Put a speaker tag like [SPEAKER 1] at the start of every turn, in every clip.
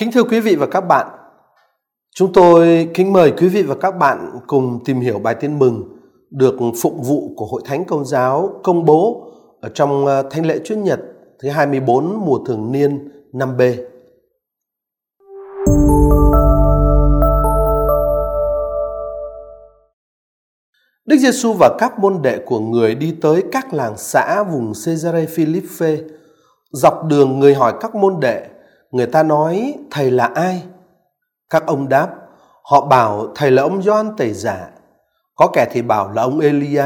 [SPEAKER 1] Kính thưa quý vị và các bạn, chúng tôi kính mời quý vị và các bạn cùng tìm hiểu bài tin mừng được phụng vụ của Hội Thánh Công giáo công bố ở trong ờ, Thánh lễ Chúa Nhật thứ 24 mùa thường niên năm B. Đức Giêsu và các môn đệ của người đi tới các làng xã vùng Caesarea Philippe. Dọc đường người hỏi các môn đệ, người ta nói thầy là ai? Các ông đáp, họ bảo thầy là ông Gioan Tẩy Giả. Có kẻ thì bảo là ông Elia,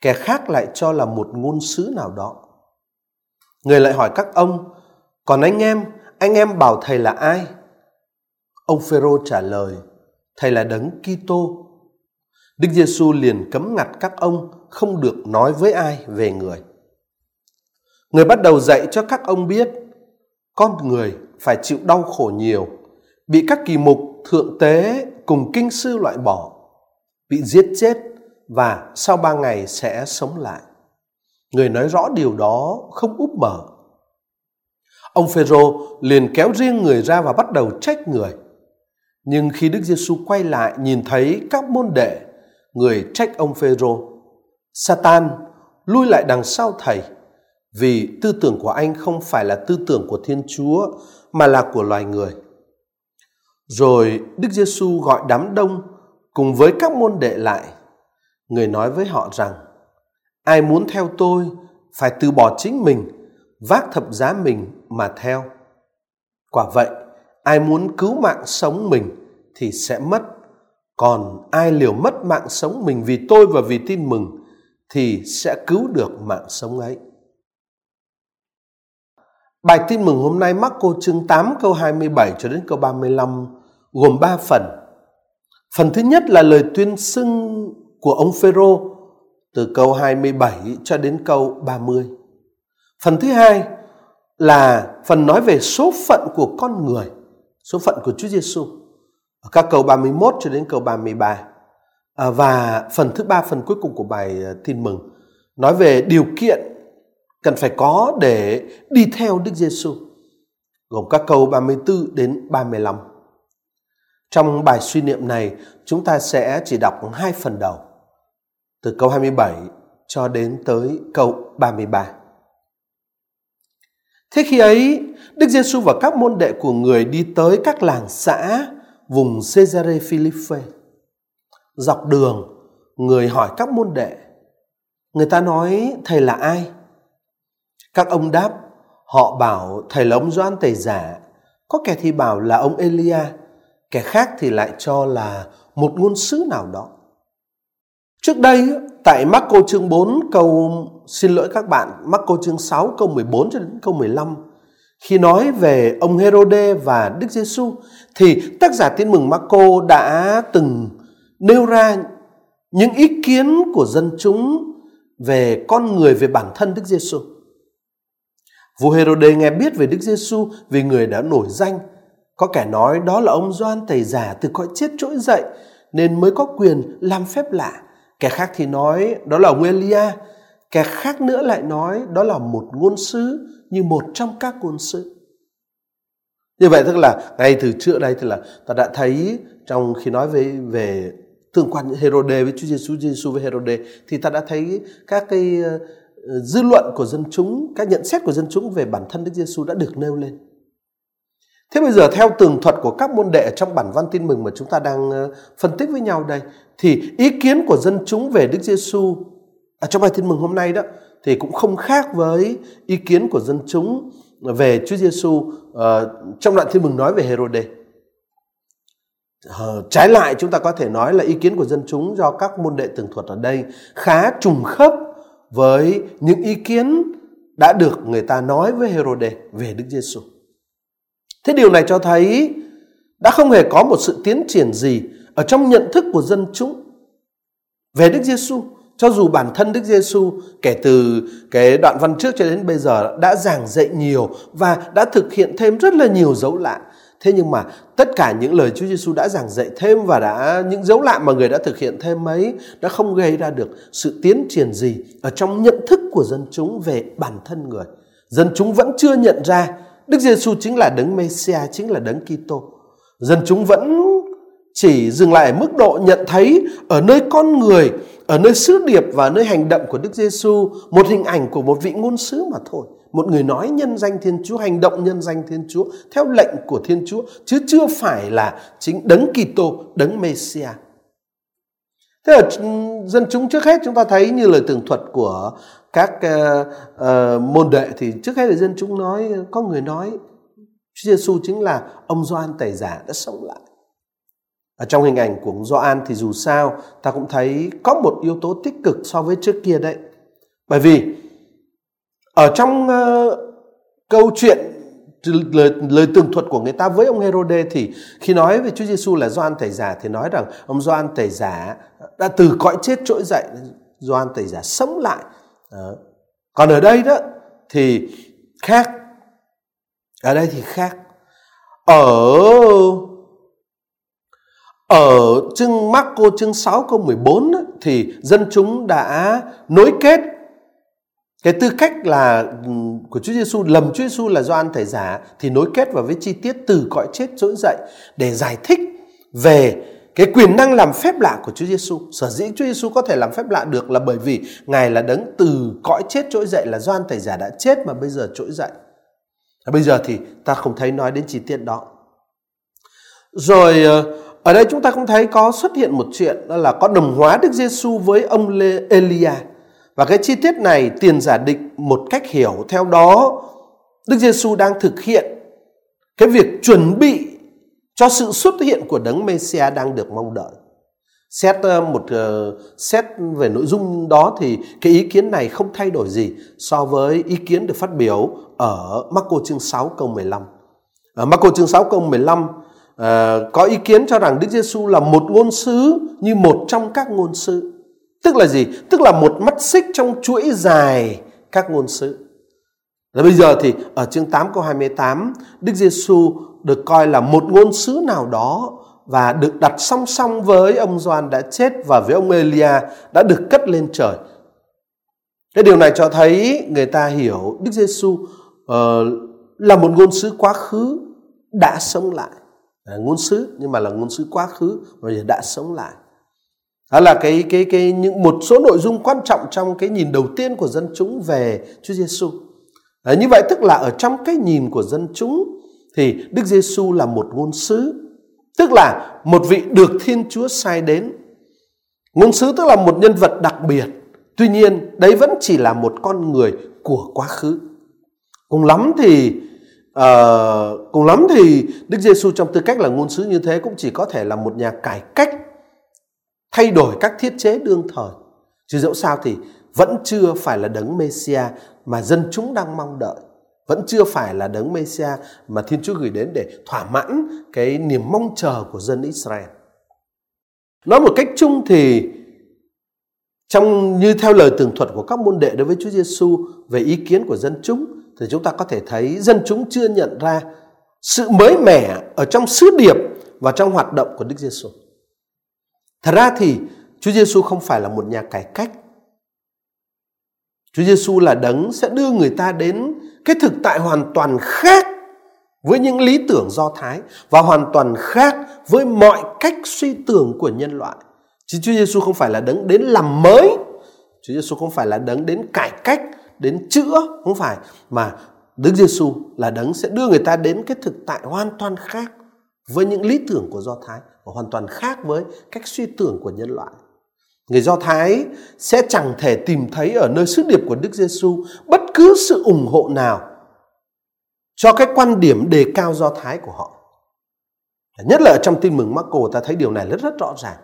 [SPEAKER 1] kẻ khác lại cho là một ngôn sứ nào đó. Người lại hỏi các ông, còn anh em, anh em bảo thầy là ai? Ông Phêrô trả lời, thầy là đấng Kitô. Đức Giêsu liền cấm ngặt các ông không được nói với ai về người. Người bắt đầu dạy cho các ông biết con người phải chịu đau khổ nhiều, bị các kỳ mục thượng tế cùng kinh sư loại bỏ, bị giết chết và sau ba ngày sẽ sống lại. Người nói rõ điều đó không úp mở. Ông Phêrô liền kéo riêng người ra và bắt đầu trách người. Nhưng khi Đức Giêsu quay lại nhìn thấy các môn đệ, người trách ông Phêrô: "Satan, lui lại đằng sau thầy, vì tư tưởng của anh không phải là tư tưởng của Thiên Chúa mà là của loài người." Rồi Đức Giêsu gọi đám đông cùng với các môn đệ lại. Người nói với họ rằng: Ai muốn theo tôi phải từ bỏ chính mình, vác thập giá mình mà theo. Quả vậy, ai muốn cứu mạng sống mình thì sẽ mất. Còn ai liều mất mạng sống mình vì tôi và vì tin mừng thì sẽ cứu được mạng sống ấy. Bài tin mừng hôm nay Marco chương 8 câu 27 cho đến câu 35 gồm 3 phần. Phần thứ nhất là lời tuyên xưng của ông Phêrô từ câu 27 cho đến câu 30. Phần thứ hai là phần nói về số phận của con người, số phận của Chúa Giêsu ở các câu 31 cho đến câu 33. À, và phần thứ ba, phần cuối cùng của bài à, tin mừng nói về điều kiện cần phải có để đi theo Đức Giêsu gồm các câu 34 đến 35. Trong bài suy niệm này, chúng ta sẽ chỉ đọc hai phần đầu từ câu 27 cho đến tới câu 33. Thế khi ấy, Đức Giêsu và các môn đệ của người đi tới các làng xã vùng Caesarea Philippe. Dọc đường, người hỏi các môn đệ. Người ta nói thầy là ai? Các ông đáp, họ bảo thầy là ông Doan Tẩy Giả. Có kẻ thì bảo là ông Elia, kẻ khác thì lại cho là một ngôn sứ nào đó. Trước đây tại Marco chương 4 câu xin lỗi các bạn, Marco chương 6 câu 14 cho đến câu 15 khi nói về ông Herode và Đức Giêsu thì tác giả Tin mừng Marco đã từng nêu ra những ý kiến của dân chúng về con người về bản thân Đức Giêsu. Vua Herode nghe biết về Đức Giêsu vì người đã nổi danh, có kẻ nói đó là ông Doan thầy giả từ cõi chết trỗi dậy nên mới có quyền làm phép lạ. Kẻ khác thì nói đó là ông Elia. Kẻ khác nữa lại nói đó là một ngôn sứ như một trong các ngôn sứ. Như vậy tức là ngay từ trước đây thì là ta đã thấy trong khi nói về về tương quan Herode với Chúa Giêsu, Giêsu với Herode thì ta đã thấy các cái dư luận của dân chúng, các nhận xét của dân chúng về bản thân Đức Giêsu đã được nêu lên. Thế bây giờ theo tường thuật của các môn đệ trong bản văn tin mừng mà chúng ta đang ờ, phân tích với nhau đây thì ý kiến của dân chúng về Đức Giêsu ở trong bài tin mừng hôm nay đó thì cũng không khác với ý kiến của dân chúng về Chúa Giêsu uh, trong đoạn tin mừng nói về Herode. Uh, trái lại chúng ta có thể nói là ý kiến của dân chúng do các môn đệ tường thuật ở đây khá trùng khớp với những ý kiến đã được người ta nói với Herod về Đức Giêsu. Thế điều này cho thấy đã không hề có một sự tiến triển gì ở trong nhận thức của dân chúng về Đức Giêsu cho dù bản thân Đức Giêsu kể từ cái đoạn văn trước cho đến bây giờ đã giảng dạy nhiều và đã thực hiện thêm rất là nhiều dấu lạ. Thế nhưng mà tất cả những lời Chúa Giêsu đã giảng dạy thêm và đã những dấu lạ mà người đã thực hiện thêm ấy đã không gây ra được sự tiến triển gì ở trong nhận thức của dân chúng về bản thân người. Dân chúng vẫn chưa nhận ra Đức Giêsu chính là đấng Mêsia, chính là đấng Kitô. Dân chúng vẫn chỉ dừng lại ở mức độ nhận thấy ở nơi con người, ở nơi sứ điệp và nơi hành động của Đức Giêsu một hình ảnh của một vị ngôn sứ mà thôi. Một người nói nhân danh Thiên Chúa, hành động nhân danh Thiên Chúa theo lệnh của Thiên Chúa chứ chưa phải là chính đấng Kitô, đấng Mêsia. Thế ở ừ, dân chúng trước hết chúng ta thấy như lời tường thuật của các uh, uh, môn đệ thì trước hết là dân chúng nói có người nói Chúa Giêsu chính là ông Gioan Tẩy giả đã sống lại. Ở trong hình ảnh của Gioan thì dù sao ta cũng thấy có một yếu tố tích cực so với trước kia đấy. Bởi vì ở trong uh, câu chuyện lời, lời tường thuật của người ta với ông Herode thì khi nói về Chúa Giêsu là Gioan Tẩy giả thì nói rằng ông Gioan Tẩy giả đã từ cõi chết trỗi dậy, Gioan Tẩy giả sống lại. Đó. Còn ở đây đó thì khác. Ở đây thì khác. Ở ở chương Marco chương 6 câu 14 thì dân chúng đã nối kết cái tư cách là ừ, của Chúa Giêsu lầm Chúa Giêsu là Gioan thầy giả thì nối kết vào với chi tiết từ cõi chết trỗi dậy để giải thích về cái quyền năng làm phép lạ của Chúa Giêsu. Sở dĩ Chúa Giêsu có thể làm phép lạ được là bởi vì Ngài là đấng từ cõi chết trỗi dậy là Gioan thầy giả đã chết mà bây giờ trỗi dậy. Và bây giờ thì ta không thấy nói đến chi tiết đó. Rồi uh, ở đây chúng ta cũng thấy có xuất hiện một chuyện, đó là có đồng hóa Đức Giêsu với ông Lê, Elia. Và cái chi tiết này tiền giả định một cách hiểu theo đó, Đức Giêsu đang thực hiện cái việc chuẩn bị cho sự xuất hiện của đấng Mêsia đang được mong đợi. Xét ờ, một ờ, xét về nội dung đó thì cái ý kiến này không thay đổi gì so với ý kiến được phát biểu ở Marco chương 6 câu 15. Ở Marco chương 6 câu 15 uh, có ý kiến cho rằng Đức Giêsu là một ngôn sứ như một trong các ngôn sứ. Tức là gì? Tức là một mắt xích trong chuỗi dài các ngôn sứ. Và bây giờ thì ở chương 8 câu 28, Đức Giêsu được coi là một ngôn sứ nào đó và được đặt song song với ông Gioan đã chết và với ông Elia đã được cất lên trời. Cái điều này cho thấy người ta hiểu Đức Giêsu uh, ờ, là một ngôn sứ quá khứ đã sống lại. Ngôn sứ nhưng mà là ngôn sứ quá khứ và đã sống lại. Đó là cái cái cái những một số nội dung quan trọng trong cái nhìn đầu tiên của dân chúng về Chúa Giêsu. À, như vậy tức là ở trong cái nhìn của dân chúng thì Đức Giêsu là một ngôn sứ, tức là một vị được Thiên Chúa sai đến. Ngôn sứ tức là một nhân vật đặc biệt, tuy nhiên đấy vẫn chỉ là một con người của quá khứ. Cùng lắm thì à, cùng lắm thì Đức Giêsu trong tư cách là ngôn sứ như thế cũng chỉ có thể là một nhà cải cách thay đổi các thiết chế đương thời. Chứ dẫu sao thì vẫn chưa phải là đấng Messia mà dân chúng đang mong đợi. Vẫn chưa phải là đấng Messia mà Thiên Chúa gửi đến để thỏa mãn cái niềm mong chờ của dân Israel. Nói một cách chung thì trong như theo lời tường thuật của các môn đệ đối với Chúa Giêsu về ý kiến của dân chúng thì chúng ta có thể thấy dân chúng chưa nhận ra sự mới mẻ ở trong sứ điệp và trong hoạt động của Đức Giêsu. Thật ra thì Chúa Giêsu không phải là một nhà cải cách. Chúa Giêsu là đấng sẽ đưa người ta đến cái thực tại hoàn toàn khác với những lý tưởng do thái và hoàn toàn khác với mọi cách suy tưởng của nhân loại. Chứ Chúa Giêsu không phải là đấng đến làm mới. Chúa Giêsu không phải là đấng đến cải cách, đến chữa, không phải mà Đức Giêsu là đấng sẽ đưa người ta đến cái thực tại hoàn toàn khác với những lý tưởng của Do Thái và hoàn toàn khác với cách suy tưởng của nhân loại. Người Do Thái sẽ chẳng thể tìm thấy ở nơi sứ điệp của Đức Giêsu bất cứ sự ủng hộ nào cho cái quan điểm đề cao Do Thái của họ. Nhất là ở trong tin mừng Marco ta thấy điều này rất rất rõ ràng.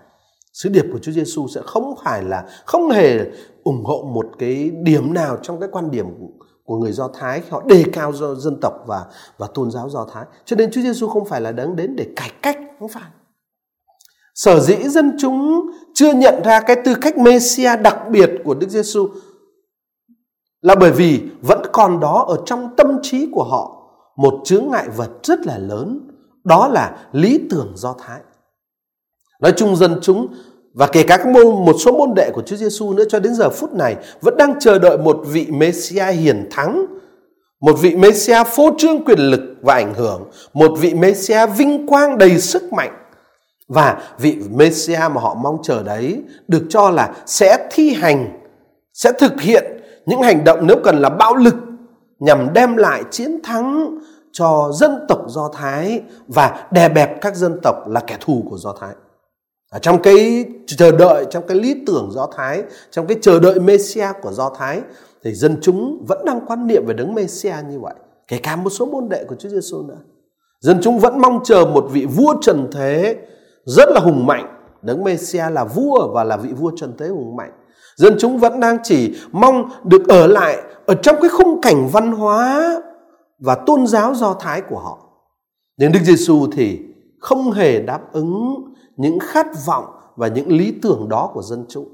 [SPEAKER 1] Sứ điệp của Chúa Giêsu sẽ không phải là không hề ủng hộ một cái điểm nào trong cái quan điểm của người Do Thái họ đề cao do dân tộc và và tôn giáo Do Thái. Cho nên Chúa Giêsu không phải là đấng đến để cải cách, không phải. Sở dĩ dân chúng chưa nhận ra cái tư cách Messia đặc biệt của Đức Giêsu là bởi vì vẫn còn đó ở trong tâm trí của họ một chướng ngại vật rất là lớn, đó là lý tưởng Do Thái. Nói chung dân chúng và kể cả các môn, một số môn đệ của Chúa Giêsu nữa cho đến giờ phút này vẫn đang chờ đợi một vị Messia hiển thắng, một vị Messia phô trương quyền lực và ảnh hưởng, một vị Messia vinh quang đầy sức mạnh và vị Messia mà họ mong chờ đấy được cho là sẽ thi hành, sẽ thực hiện những hành động nếu cần là bạo lực nhằm đem lại chiến thắng cho dân tộc Do Thái và đè bẹp các dân tộc là kẻ thù của Do Thái. Ở trong cái chờ đợi, trong cái lý tưởng Do Thái, trong cái chờ đợi Messia của Do Thái thì dân chúng vẫn đang quan niệm về đấng Messia như vậy. Kể cả một số môn đệ của Chúa Giêsu nữa. Dân chúng vẫn mong chờ một vị vua trần thế rất là hùng mạnh. Đấng Messia là vua và là vị vua trần thế hùng mạnh. Dân chúng vẫn đang chỉ mong được ở lại ở trong cái khung cảnh văn hóa và tôn giáo do thái của họ. Nhưng Đức Giêsu thì không hề đáp ứng những khát vọng và những lý tưởng đó của dân chúng.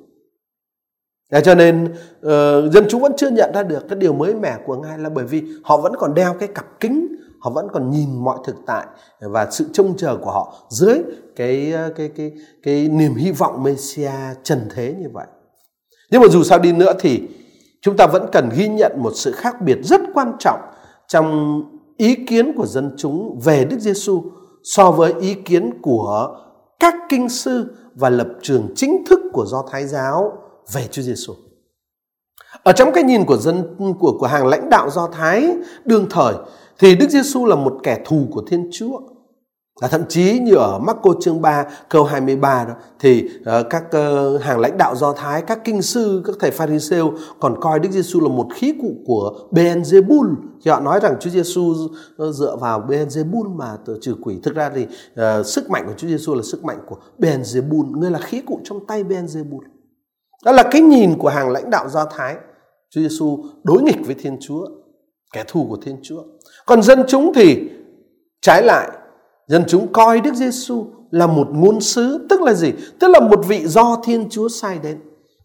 [SPEAKER 1] Để cho nên uh, dân chúng vẫn chưa nhận ra được cái điều mới mẻ của Ngài là bởi vì họ vẫn còn đeo cái cặp kính, họ vẫn còn nhìn mọi thực tại và sự trông chờ của họ dưới cái cái cái cái, cái niềm hy vọng Messia trần thế như vậy. Nhưng mà dù sao đi nữa thì chúng ta vẫn cần ghi nhận một sự khác biệt rất quan trọng trong ý kiến của dân chúng về Đức Giêsu so với ý kiến của các kinh sư và lập trường chính thức của do Thái giáo về Chúa Giêsu. Ở trong cái nhìn của dân, của của hàng lãnh đạo Do Thái đương thời, thì Đức Giêsu là một kẻ thù của Thiên Chúa. À, thậm chí như ở Marco chương 3 câu 23 đó thì uh, các uh, hàng lãnh đạo Do Thái, các kinh sư, các thầy Pharisêu còn coi Đức Giêsu là một khí cụ của Beelzebul. Thì họ nói rằng Chúa Giêsu uh, ờ, dựa vào Beelzebul mà trừ quỷ. Thực ra thì uh, sức mạnh của Chúa Giêsu là sức mạnh của Beelzebul, người là khí cụ trong tay Beelzebul. Đó là cái nhìn của hàng lãnh đạo Do Thái. Chúa Giêsu đối nghịch với Thiên Chúa, kẻ thù của Thiên Chúa. Còn dân chúng thì trái lại Dân chúng coi Đức Giêsu là một ngôn sứ, tức là gì? Tức là một vị do Thiên Chúa sai đến.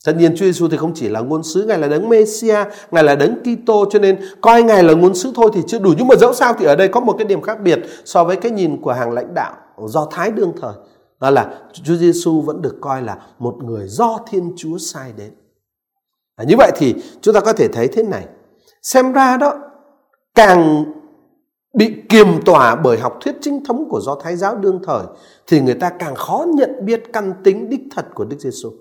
[SPEAKER 1] Tất nhiên Chúa Giêsu thì không chỉ là ngôn sứ, Ngài là đấng Messia, Ngài là đấng Kitô cho nên coi Ngài là ngôn sứ thôi thì chưa đủ. Nhưng mà dẫu sao thì ở đây có một cái điểm khác biệt so với cái nhìn của hàng lãnh đạo do Thái đương thời. Đó là Chúa Giêsu vẫn được coi là một người do Thiên Chúa sai đến. À, như vậy thì chúng ta có thể thấy thế này. Xem ra đó càng bị kiềm tỏa bởi học thuyết chính thống của do thái giáo đương thời thì người ta càng khó nhận biết căn tính đích thật của Đức Giêsu.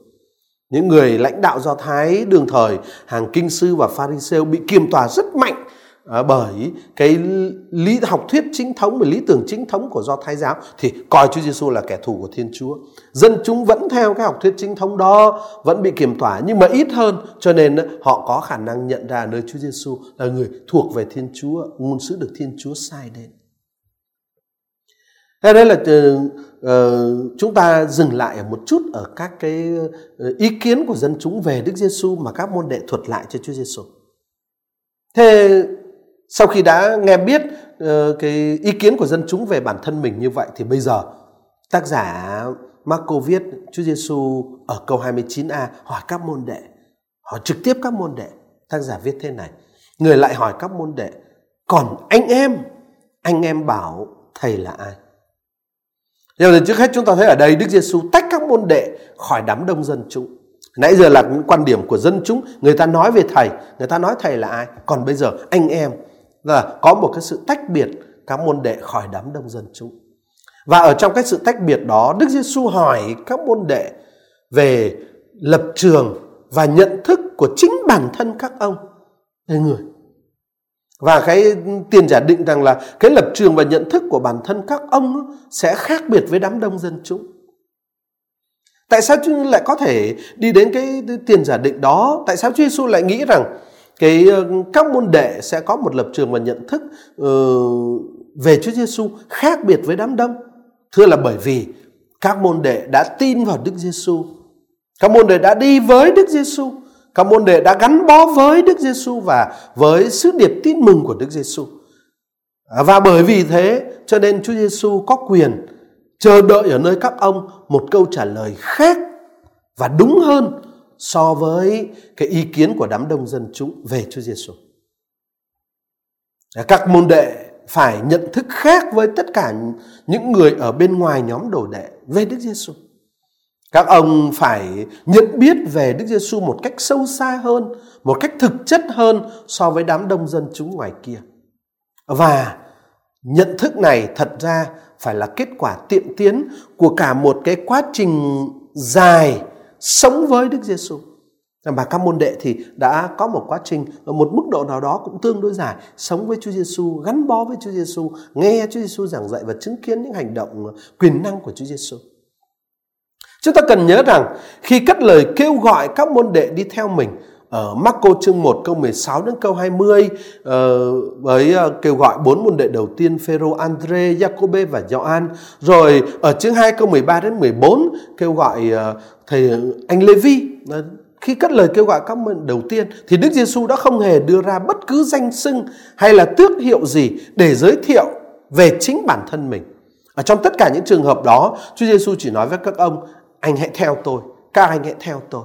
[SPEAKER 1] Những người lãnh đạo do thái đương thời, hàng kinh sư và pharisêu bị kiềm tỏa rất mạnh À, bởi cái lý học thuyết chính thống và lý tưởng chính thống của do thái giáo thì coi Chúa Giêsu là kẻ thù của Thiên Chúa. Dân chúng vẫn theo cái học thuyết chính thống đó, vẫn bị kiểm tỏa nhưng mà ít hơn cho nên họ có khả năng nhận ra nơi Chúa Giêsu là người thuộc về Thiên Chúa, ngôn sứ được Thiên Chúa sai đến. Thế đây là uh, chúng ta dừng lại một chút ở các cái ờ, ý kiến của dân chúng về Đức Giêsu mà các môn đệ thuật lại cho Chúa Giêsu. Thế sau khi đã nghe biết uh, cái ý kiến của dân chúng về bản thân mình như vậy thì bây giờ tác giả Marco viết Chúa Giêsu ở câu 29a hỏi các môn đệ, hỏi trực tiếp các môn đệ. Tác giả viết thế này, người lại hỏi các môn đệ, còn anh em, anh em bảo thầy là ai? Nhưng mà trước hết chúng ta thấy ở đây Đức Giêsu tách các môn đệ khỏi đám đông dân chúng. Nãy giờ là những quan điểm của dân chúng, người ta nói về thầy, người ta nói thầy là ai? Còn bây giờ anh em, là có một cái sự tách biệt các môn đệ khỏi đám đông dân chúng. Và ở trong cái sự tách biệt đó, Đức Giêsu hỏi các môn đệ về lập trường và nhận thức của chính bản thân các ông là người. Và cái tiền giả định rằng là cái lập trường và nhận thức của bản thân các ông sẽ khác biệt với đám đông dân chúng. Tại sao Chúa lại có thể đi đến cái tiền giả định đó? Tại sao Chúa Giêsu lại nghĩ rằng cái ờ, các môn đệ sẽ có một lập trường và nhận thức uh, về Chúa Giêsu khác biệt với đám đông. Thưa là bởi vì các môn đệ đã tin vào Đức Giêsu. Các môn đệ đã đi với Đức Giêsu. Các môn đệ đã gắn bó với Đức Giêsu và với sứ điệp tin mừng của Đức Giêsu. À, và bởi vì thế cho nên Chúa Giêsu có quyền chờ đợi ở nơi các ông một câu trả lời khác và đúng hơn so với cái ý kiến của đám đông dân chúng về Chúa Giêsu. Các môn đệ phải nhận thức khác với tất cả những người ở bên ngoài nhóm đồ đệ về Đức Giêsu. Các ông phải nhận biết về Đức Giêsu một cách sâu xa hơn, một cách thực chất hơn so với đám đông dân chúng ngoài kia. và nhận thức này thật ra phải là kết quả tiệm tiến của cả một cái quá trình dài sống với Đức Giêsu. Và dạ, các môn đệ thì đã có một quá trình ở một mức độ nào đó cũng tương đối dài sống với Chúa Giêsu, gắn bó với Chúa Giêsu, nghe Chúa Giêsu giảng dạy và chứng kiến những hành động ờ, quyền năng của Chúa Giêsu. Chúng ta cần nhớ rằng khi cất lời kêu gọi các môn đệ đi theo mình ở Marco chương 1 câu 16 đến câu 20 ờ, với ờ, kêu gọi bốn môn đệ đầu tiên Phêrô, Andre, Jacobe và Gioan. Rồi ở chương 2 câu 13 đến 14 kêu gọi thầy anh Levi khi cất lời kêu gọi các môn đầu tiên thì Đức Giêsu đã không hề đưa ra bất cứ danh xưng hay là tước hiệu gì để giới thiệu về chính bản thân mình. Ở trong tất cả những trường hợp đó, Chúa Giêsu chỉ nói với các ông, anh hãy theo tôi, các anh hãy theo tôi.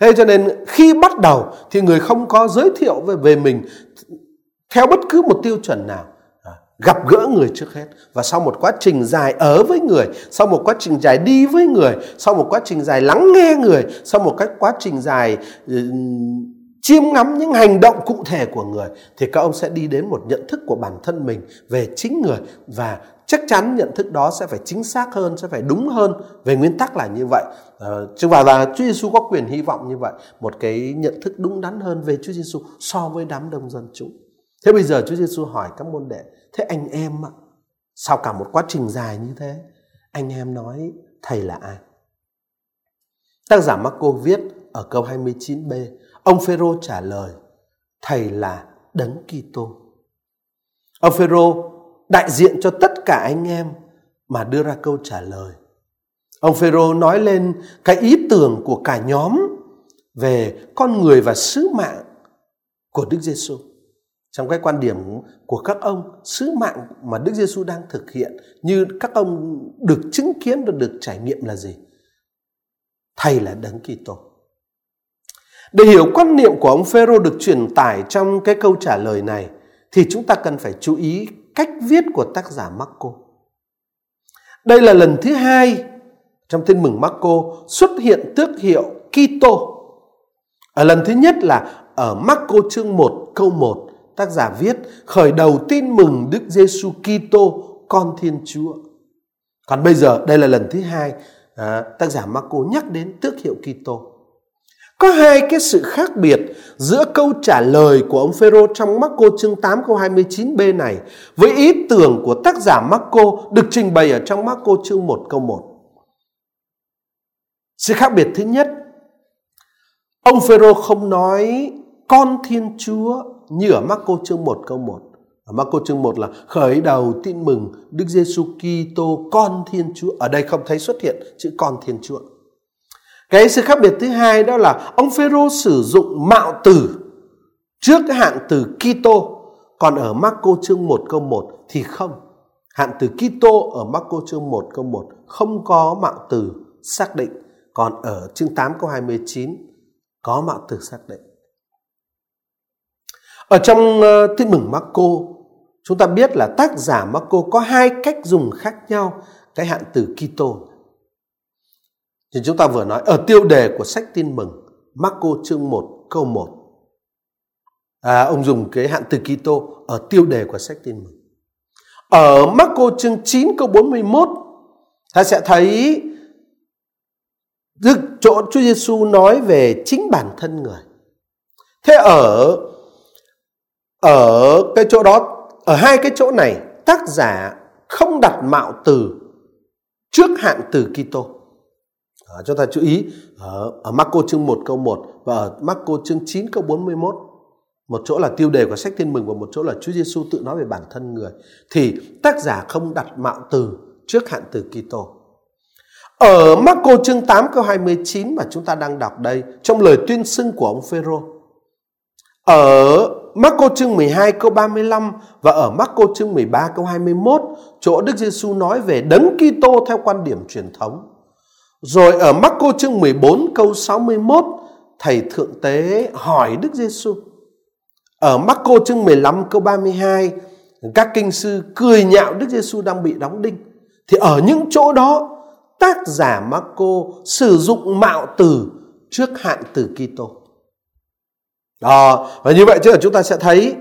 [SPEAKER 1] Thế cho nên khi bắt đầu thì người không có giới thiệu về, về mình theo bất cứ một tiêu chuẩn nào. À, gặp gỡ người trước hết. Và sau một quá trình dài ở với người sau một quá trình dài đi với người sau một quá trình dài lắng nghe người sau một cách quá trình dài ừ, chiêm ngắm những hành động cụ thể của người thì các ông sẽ đi đến một nhận thức của bản thân mình về chính người và chắc chắn nhận thức đó sẽ phải chính xác hơn sẽ phải đúng hơn về nguyên tắc là như vậy. Ờ, chứ và là Chúa Giêsu có quyền hy vọng như vậy một cái nhận thức đúng đắn hơn về Chúa Giêsu so với đám đông dân chúng thế bây giờ Chúa Giêsu hỏi các môn đệ thế anh em sau cả một quá trình dài như thế anh em nói thầy là ai? Tác giả Marco viết ở câu 29b ông Phêrô trả lời thầy là đấng Kitô ông Phêrô đại diện cho tất cả anh em mà đưa ra câu trả lời. Ông Phêrô nói lên cái ý tưởng của cả nhóm về con người và sứ mạng của Đức Giêsu. Trong cái quan điểm của các ông, sứ mạng mà Đức Giêsu đang thực hiện như các ông được chứng kiến và được trải nghiệm là gì? Thầy là Đấng Kitô. Để hiểu quan niệm của ông Phêrô được truyền tải trong cái câu trả lời này thì chúng ta cần phải chú ý cách viết của tác giả Marco. Đây là lần thứ hai trong tin mừng Marco xuất hiện tước hiệu Kitô. Ở lần thứ nhất là ở Marco chương 1 câu 1, tác giả viết khởi đầu tin mừng Đức Giêsu Kitô con Thiên Chúa. Còn bây giờ đây là lần thứ hai à, tác giả Marco nhắc đến tước hiệu Kitô. Có hai cái sự khác biệt giữa câu trả lời của ông Phêrô trong Marco chương 8 câu 29b này với ý tưởng của tác giả Marco được trình bày ở trong Marco chương 1 câu 1. Sự khác biệt thứ nhất, ông Phêrô không nói con Thiên Chúa như ở Marco chương 1 câu 1. Ở Marco chương 1 là khởi đầu tin mừng Đức Giêsu Kitô con Thiên Chúa. Ở đây không thấy xuất hiện chữ con Thiên Chúa. Cái sự khác biệt thứ hai đó là ông Phêrô sử dụng mạo từ trước cái hạn từ Kitô, còn ở Marco chương 1 câu 1 thì không. Hạn từ Kitô ở Marco chương 1 câu 1 không có mạo từ xác định, còn ở chương 8 câu 29 có mạo từ xác định. Ở trong uh, tin mừng Marco, chúng ta biết là tác giả Marco có hai cách dùng khác nhau cái hạn từ Kitô thì chúng ta vừa nói ở tiêu đề của sách tin mừng Marco chương 1 câu 1. À, ông dùng cái hạn từ Kitô ở tiêu đề của sách tin mừng. Ở Marco chương 9 câu 41 ta sẽ thấy Đức chỗ Chúa Giêsu nói về chính bản thân người. Thế ở ở cái chỗ đó ở hai cái chỗ này tác giả không đặt mạo từ trước hạn từ Kitô. Ờ, à, chúng ta chú ý ở, ở Marco chương 1 câu 1 và ở Marco chương 9 câu 41 một chỗ là tiêu đề của sách tin mừng và một chỗ là Chúa Giêsu tự nói về bản thân người thì tác giả không đặt mạo từ trước hạn từ Kitô. Ở Marco chương 8 câu 29 mà chúng ta đang đọc đây trong lời tuyên xưng của ông Phêrô. Ở Marco chương 12 câu 35 và ở Marco chương 13 câu 21 chỗ Đức Giêsu nói về đấng Kitô theo quan điểm truyền thống. Rồi ở Marco chương 14 câu 61, thầy thượng tế hỏi Đức Giêsu. Ở Marco chương 15 câu 32, các kinh sư cười nhạo Đức Giêsu đang bị đóng đinh. Thì ở những chỗ đó, tác giả Marco sử dụng mạo từ trước hạn từ Kitô. Đó, và như vậy chứ là chúng ta sẽ thấy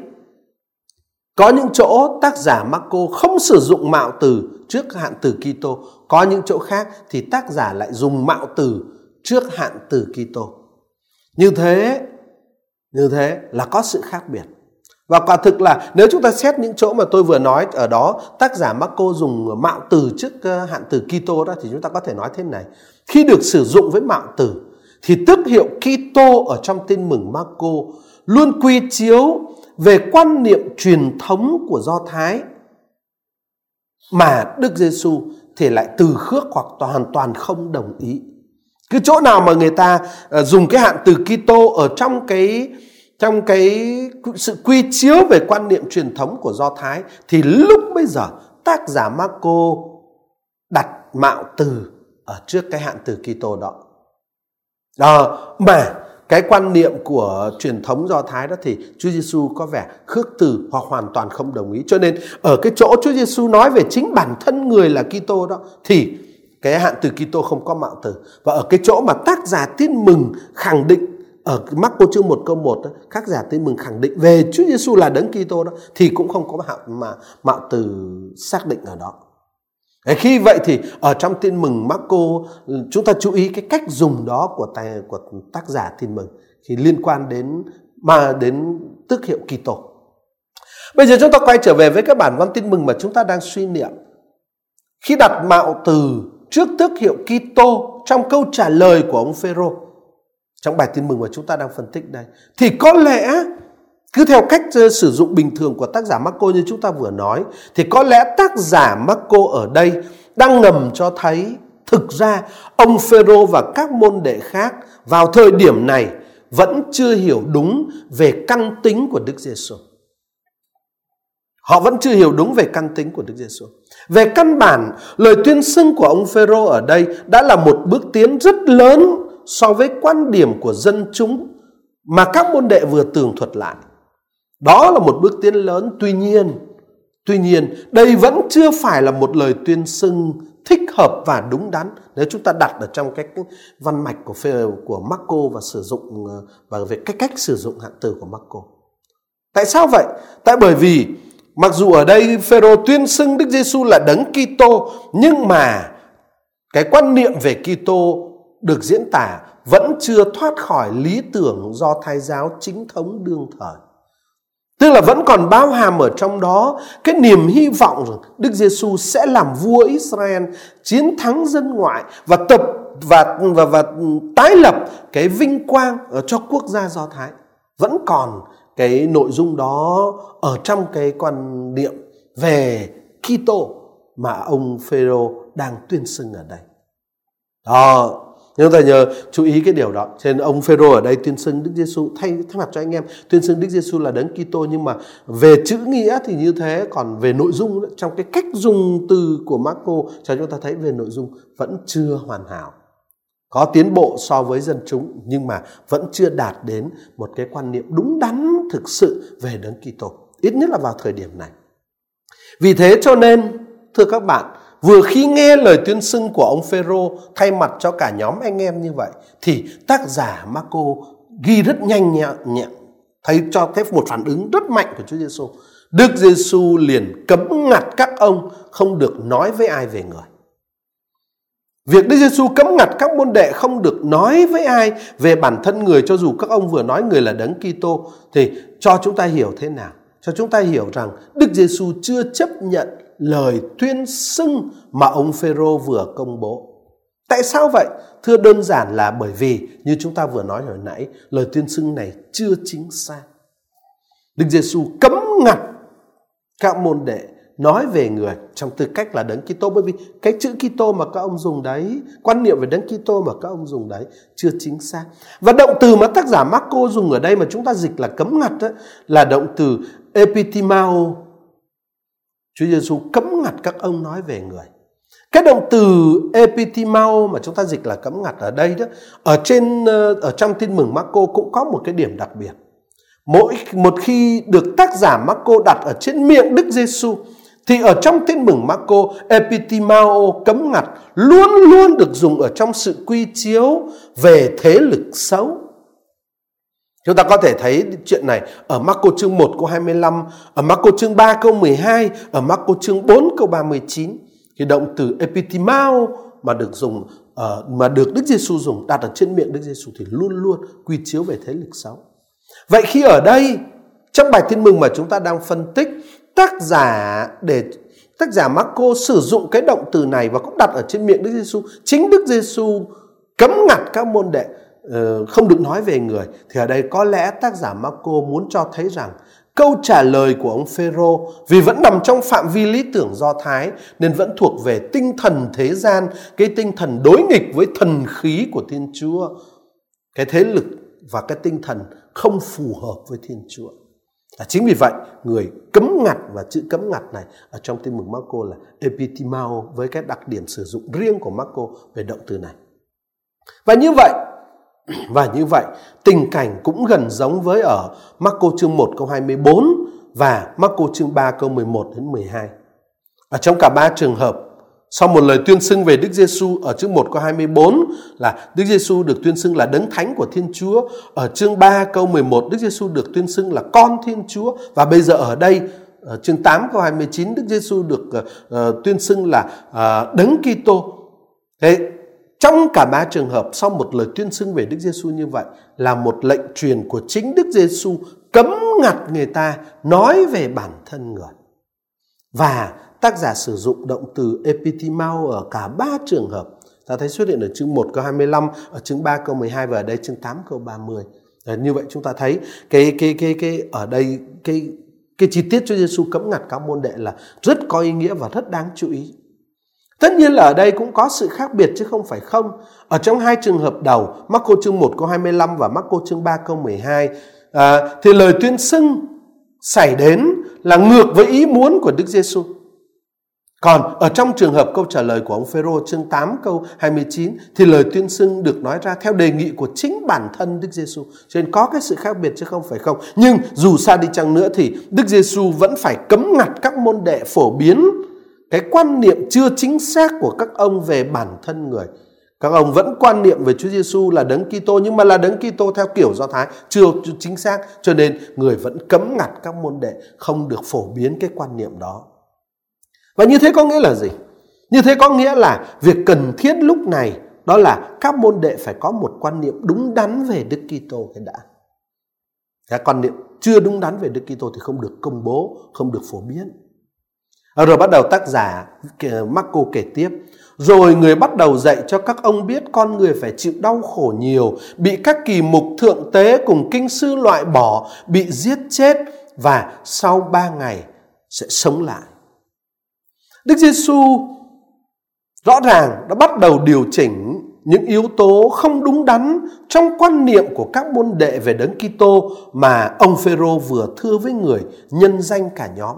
[SPEAKER 1] Có những chỗ tác giả Marco không sử dụng mạo từ trước hạn từ Kitô, có những chỗ khác thì tác giả lại dùng mạo từ trước hạn từ Kitô. Như thế, như thế là có sự khác biệt. Và quả thực là nếu chúng ta xét những chỗ mà tôi vừa nói ở đó, tác giả Marco dùng mạo từ trước ờ, hạn từ Kitô đó thì chúng ta có thể nói thế này. Khi được sử dụng với mạo từ thì tức hiệu Kitô ở trong tin mừng Marco luôn quy chiếu về quan niệm truyền thống của Do Thái mà Đức Giêsu thì lại từ khước hoặc hoàn toàn không đồng ý. Cứ chỗ nào mà người ta ờ, dùng cái hạn từ Kitô ở trong cái trong cái sự quy chiếu về quan niệm truyền thống của Do Thái thì lúc bây giờ tác giả Marco đặt mạo từ ở trước cái hạn từ Kitô đó. Đó, mà cái quan niệm của truyền thống Do Thái đó thì Chúa Giêsu có vẻ khước từ hoặc hoàn toàn không đồng ý. Cho nên ở cái chỗ Chúa Giêsu nói về chính bản thân người là Kitô đó thì cái hạn từ Kitô không có mạo từ. Và ở cái chỗ mà tác giả tin mừng khẳng định ở Marco chương 1 câu 1 đó, các giả tin mừng khẳng định về Chúa Giêsu là đấng Kitô đó thì cũng không có mạo mà mạo từ xác định ở đó. Khi vậy thì ở trong tin mừng Marco chúng ta chú ý cái cách dùng đó của tài, của tác giả tin mừng khi liên quan đến, mà đến tước hiệu Kitô. Bây giờ chúng ta quay trở về với các bản văn tin mừng mà chúng ta đang suy niệm. Khi đặt mạo từ trước tước hiệu Kitô trong câu trả lời của ông Phêrô, trong bài tin mừng mà chúng ta đang phân tích đây, thì có lẽ cứ theo cách ờ, sử dụng bình thường của tác giả Marco như chúng ta vừa nói thì có lẽ tác giả Marco ở đây đang ngầm cho thấy thực ra ông Phêrô và các môn đệ khác vào thời điểm này vẫn chưa hiểu đúng về căn tính của Đức Giêsu. Họ vẫn chưa hiểu đúng về căn tính của Đức Giêsu. Về căn bản, lời tuyên xưng của ông Phêrô ở đây đã là một bước tiến rất lớn so với quan điểm của dân chúng mà các môn đệ vừa tường thuật lại. Đó là một bước tiến lớn, tuy nhiên, tuy nhiên đây vẫn chưa phải là một lời tuyên xưng thích hợp và đúng đắn nếu chúng ta đặt ở trong cái văn mạch của của Marco và sử dụng ờ, và về cách cách sử dụng hạn từ của Marco. Tại sao vậy? Tại bởi vì mặc dù ở đây Phêrô tuyên xưng Đức Giêsu là đấng Kitô nhưng mà cái quan niệm về Kitô được diễn tả vẫn chưa thoát khỏi lý tưởng do thái giáo chính thống đương thời. Tức là vẫn còn bao hàm ở trong đó cái niềm hy vọng rằng Đức Giêsu sẽ làm vua Israel chiến thắng dân ngoại và tập và và và tái lập cái vinh quang ở cho quốc gia Do Thái. Vẫn còn cái nội dung đó ở trong cái quan niệm về Kitô mà ông Phêrô đang tuyên xưng ở đây. Đó, nhưng ta nhớ, chú ý cái điều đó. Trên ông Phêrô ở đây, tuyên xưng Đức Giêsu thay thay mặt cho anh em, tuyên xưng Đức Giêsu là đấng Kitô, nhưng mà về chữ nghĩa thì như thế, còn về nội dung trong cái cách dùng từ của Marco, cho chúng ta thấy về nội dung vẫn chưa hoàn hảo. Có tiến bộ so với dân chúng, nhưng mà vẫn chưa đạt đến một cái quan niệm đúng đắn thực sự về đấng Kitô. Ít nhất là vào thời điểm này. Vì thế cho nên, thưa các bạn Vừa khi nghe lời tuyên xưng của ông Phêrô thay mặt cho cả nhóm anh em như vậy thì tác giả Marco ghi rất nhanh nhẹn, thấy cho thấy một phản ứng rất mạnh của Chúa Giêsu. Đức Giêsu liền cấm ngặt các ông không được nói với ai về người. Việc Đức Giêsu cấm ngặt các môn đệ không được nói với ai về bản thân người cho dù các ông vừa nói người là đấng Kitô thì cho chúng ta hiểu thế nào? Cho chúng ta hiểu rằng Đức Giêsu chưa chấp nhận lời tuyên xưng mà ông Phêrô vừa công bố. Tại sao vậy? Thưa đơn giản là bởi vì như chúng ta vừa nói hồi nãy, lời tuyên xưng này chưa chính xác. Đức Giêsu cấm ngặt các môn đệ nói về người trong tư cách là đấng Kitô bởi vì cái chữ Kitô mà các ông dùng đấy, quan niệm về đấng Kitô mà các ông dùng đấy chưa chính xác. Và động từ mà tác giả Marco dùng ở đây mà chúng ta dịch là cấm ngặt đó, là động từ epitimao Chúa Giêsu cấm ngặt các ông nói về người. Cái động từ epitimao mà chúng ta dịch là cấm ngặt ở đây đó, ở trên ờ, ở trong tin mừng Marco cũng có một cái điểm đặc biệt. Mỗi một khi được tác giả Marco đặt ở trên miệng Đức Giêsu thì ở trong tin mừng Marco epitimao cấm ngặt luôn luôn được dùng ở trong sự quy chiếu về thế lực xấu. Chúng ta có thể thấy chuyện này ở Marco chương 1 câu 25, ở Marco chương 3 câu 12, ở Marco chương 4 câu 39. Thì động từ epitimao mà được dùng uh, mà được Đức Giêsu dùng đặt ở trên miệng Đức Giêsu thì luôn luôn quy chiếu về thế lực xấu. Vậy khi ở đây trong bài tin mừng mà chúng ta đang phân tích tác giả để tác giả Marco sử dụng cái động từ này và cũng đặt ở trên miệng Đức Giêsu, chính Đức Giêsu cấm ngặt các môn đệ Ờ, không được nói về người. Thì ở đây có lẽ tác giả Marco muốn cho thấy rằng câu trả lời của ông Phêrô vì vẫn nằm trong phạm vi lý tưởng do thái nên vẫn thuộc về tinh thần thế gian cái tinh thần đối nghịch với thần khí của thiên chúa. Cái thế lực và cái tinh thần không phù hợp với thiên chúa. À, chính vì vậy, người cấm ngặt và chữ cấm ngặt này ở trong tin mừng Marco là epitimao với cái đặc điểm sử dụng riêng của Marco về động từ này. Và như vậy, và như vậy, tình cảnh cũng gần giống với ở Marco chương 1 câu 24 và Marco chương 3 câu 11 đến 12. Ở trong cả ba trường hợp, sau một lời tuyên xưng về Đức Giêsu ở chương 1 câu 24 là Đức Giêsu được tuyên xưng là đấng thánh của Thiên Chúa, ở chương 3 câu 11 Đức Giêsu được tuyên xưng là con Thiên Chúa và bây giờ ở đây ở chương 8 câu 29 Đức Giêsu được uh, tuyên xưng là uh, đấng Kitô. Thế trong cả ba trường hợp sau một lời tuyên xưng về Đức Giêsu như vậy là một lệnh truyền của chính Đức Giêsu cấm ngặt người ta nói về bản thân người. Và tác giả sử dụng động từ epitimao ở cả ba trường hợp. Ta thấy xuất hiện ở chương 1 câu 25, ở chương 3 câu 12 và ở đây chương 8 câu 30. À, ờ, như vậy chúng ta thấy cái cái cái cái ở đây cái cái chi tiết cho Giêsu cấm ngặt các môn đệ là rất có ý nghĩa và rất đáng chú ý. Tất nhiên là ở đây cũng có sự khác biệt chứ không phải không. Ở trong hai trường hợp đầu, Marco chương 1 câu 25 và Marco chương 3 câu 12, à, thì lời tuyên xưng xảy đến là ngược với ý muốn của Đức Giêsu. Còn ở trong trường hợp câu trả lời của ông Phêrô chương 8 câu 29 thì lời tuyên xưng được nói ra theo đề nghị của chính bản thân Đức Giêsu. Cho nên có cái sự khác biệt chứ không phải không. Nhưng dù xa đi chăng nữa thì Đức Giêsu vẫn phải cấm ngặt các môn đệ phổ biến cái quan niệm chưa chính xác của các ông về bản thân người. Các ông vẫn quan niệm về Chúa Giêsu là đấng Kitô nhưng mà là đấng Kitô theo kiểu Do Thái chưa chính xác cho nên người vẫn cấm ngặt các môn đệ không được phổ biến cái quan niệm đó. Và như thế có nghĩa là gì? Như thế có nghĩa là việc cần thiết lúc này đó là các môn đệ phải có một quan niệm đúng đắn về Đức Kitô cái đã. Cái quan niệm chưa đúng đắn về Đức Kitô thì không được công bố, không được phổ biến. À, rồi bắt đầu tác giả Marco kể tiếp. Rồi người bắt đầu dạy cho các ông biết con người phải chịu đau khổ nhiều, bị các kỳ mục thượng tế cùng kinh sư loại bỏ, bị giết chết và sau ba ngày sẽ sống lại. Đức Giêsu rõ ràng đã bắt đầu điều chỉnh những yếu tố không đúng đắn trong quan niệm của các môn đệ về đấng Kitô mà ông Phêrô vừa thưa với người nhân danh cả nhóm.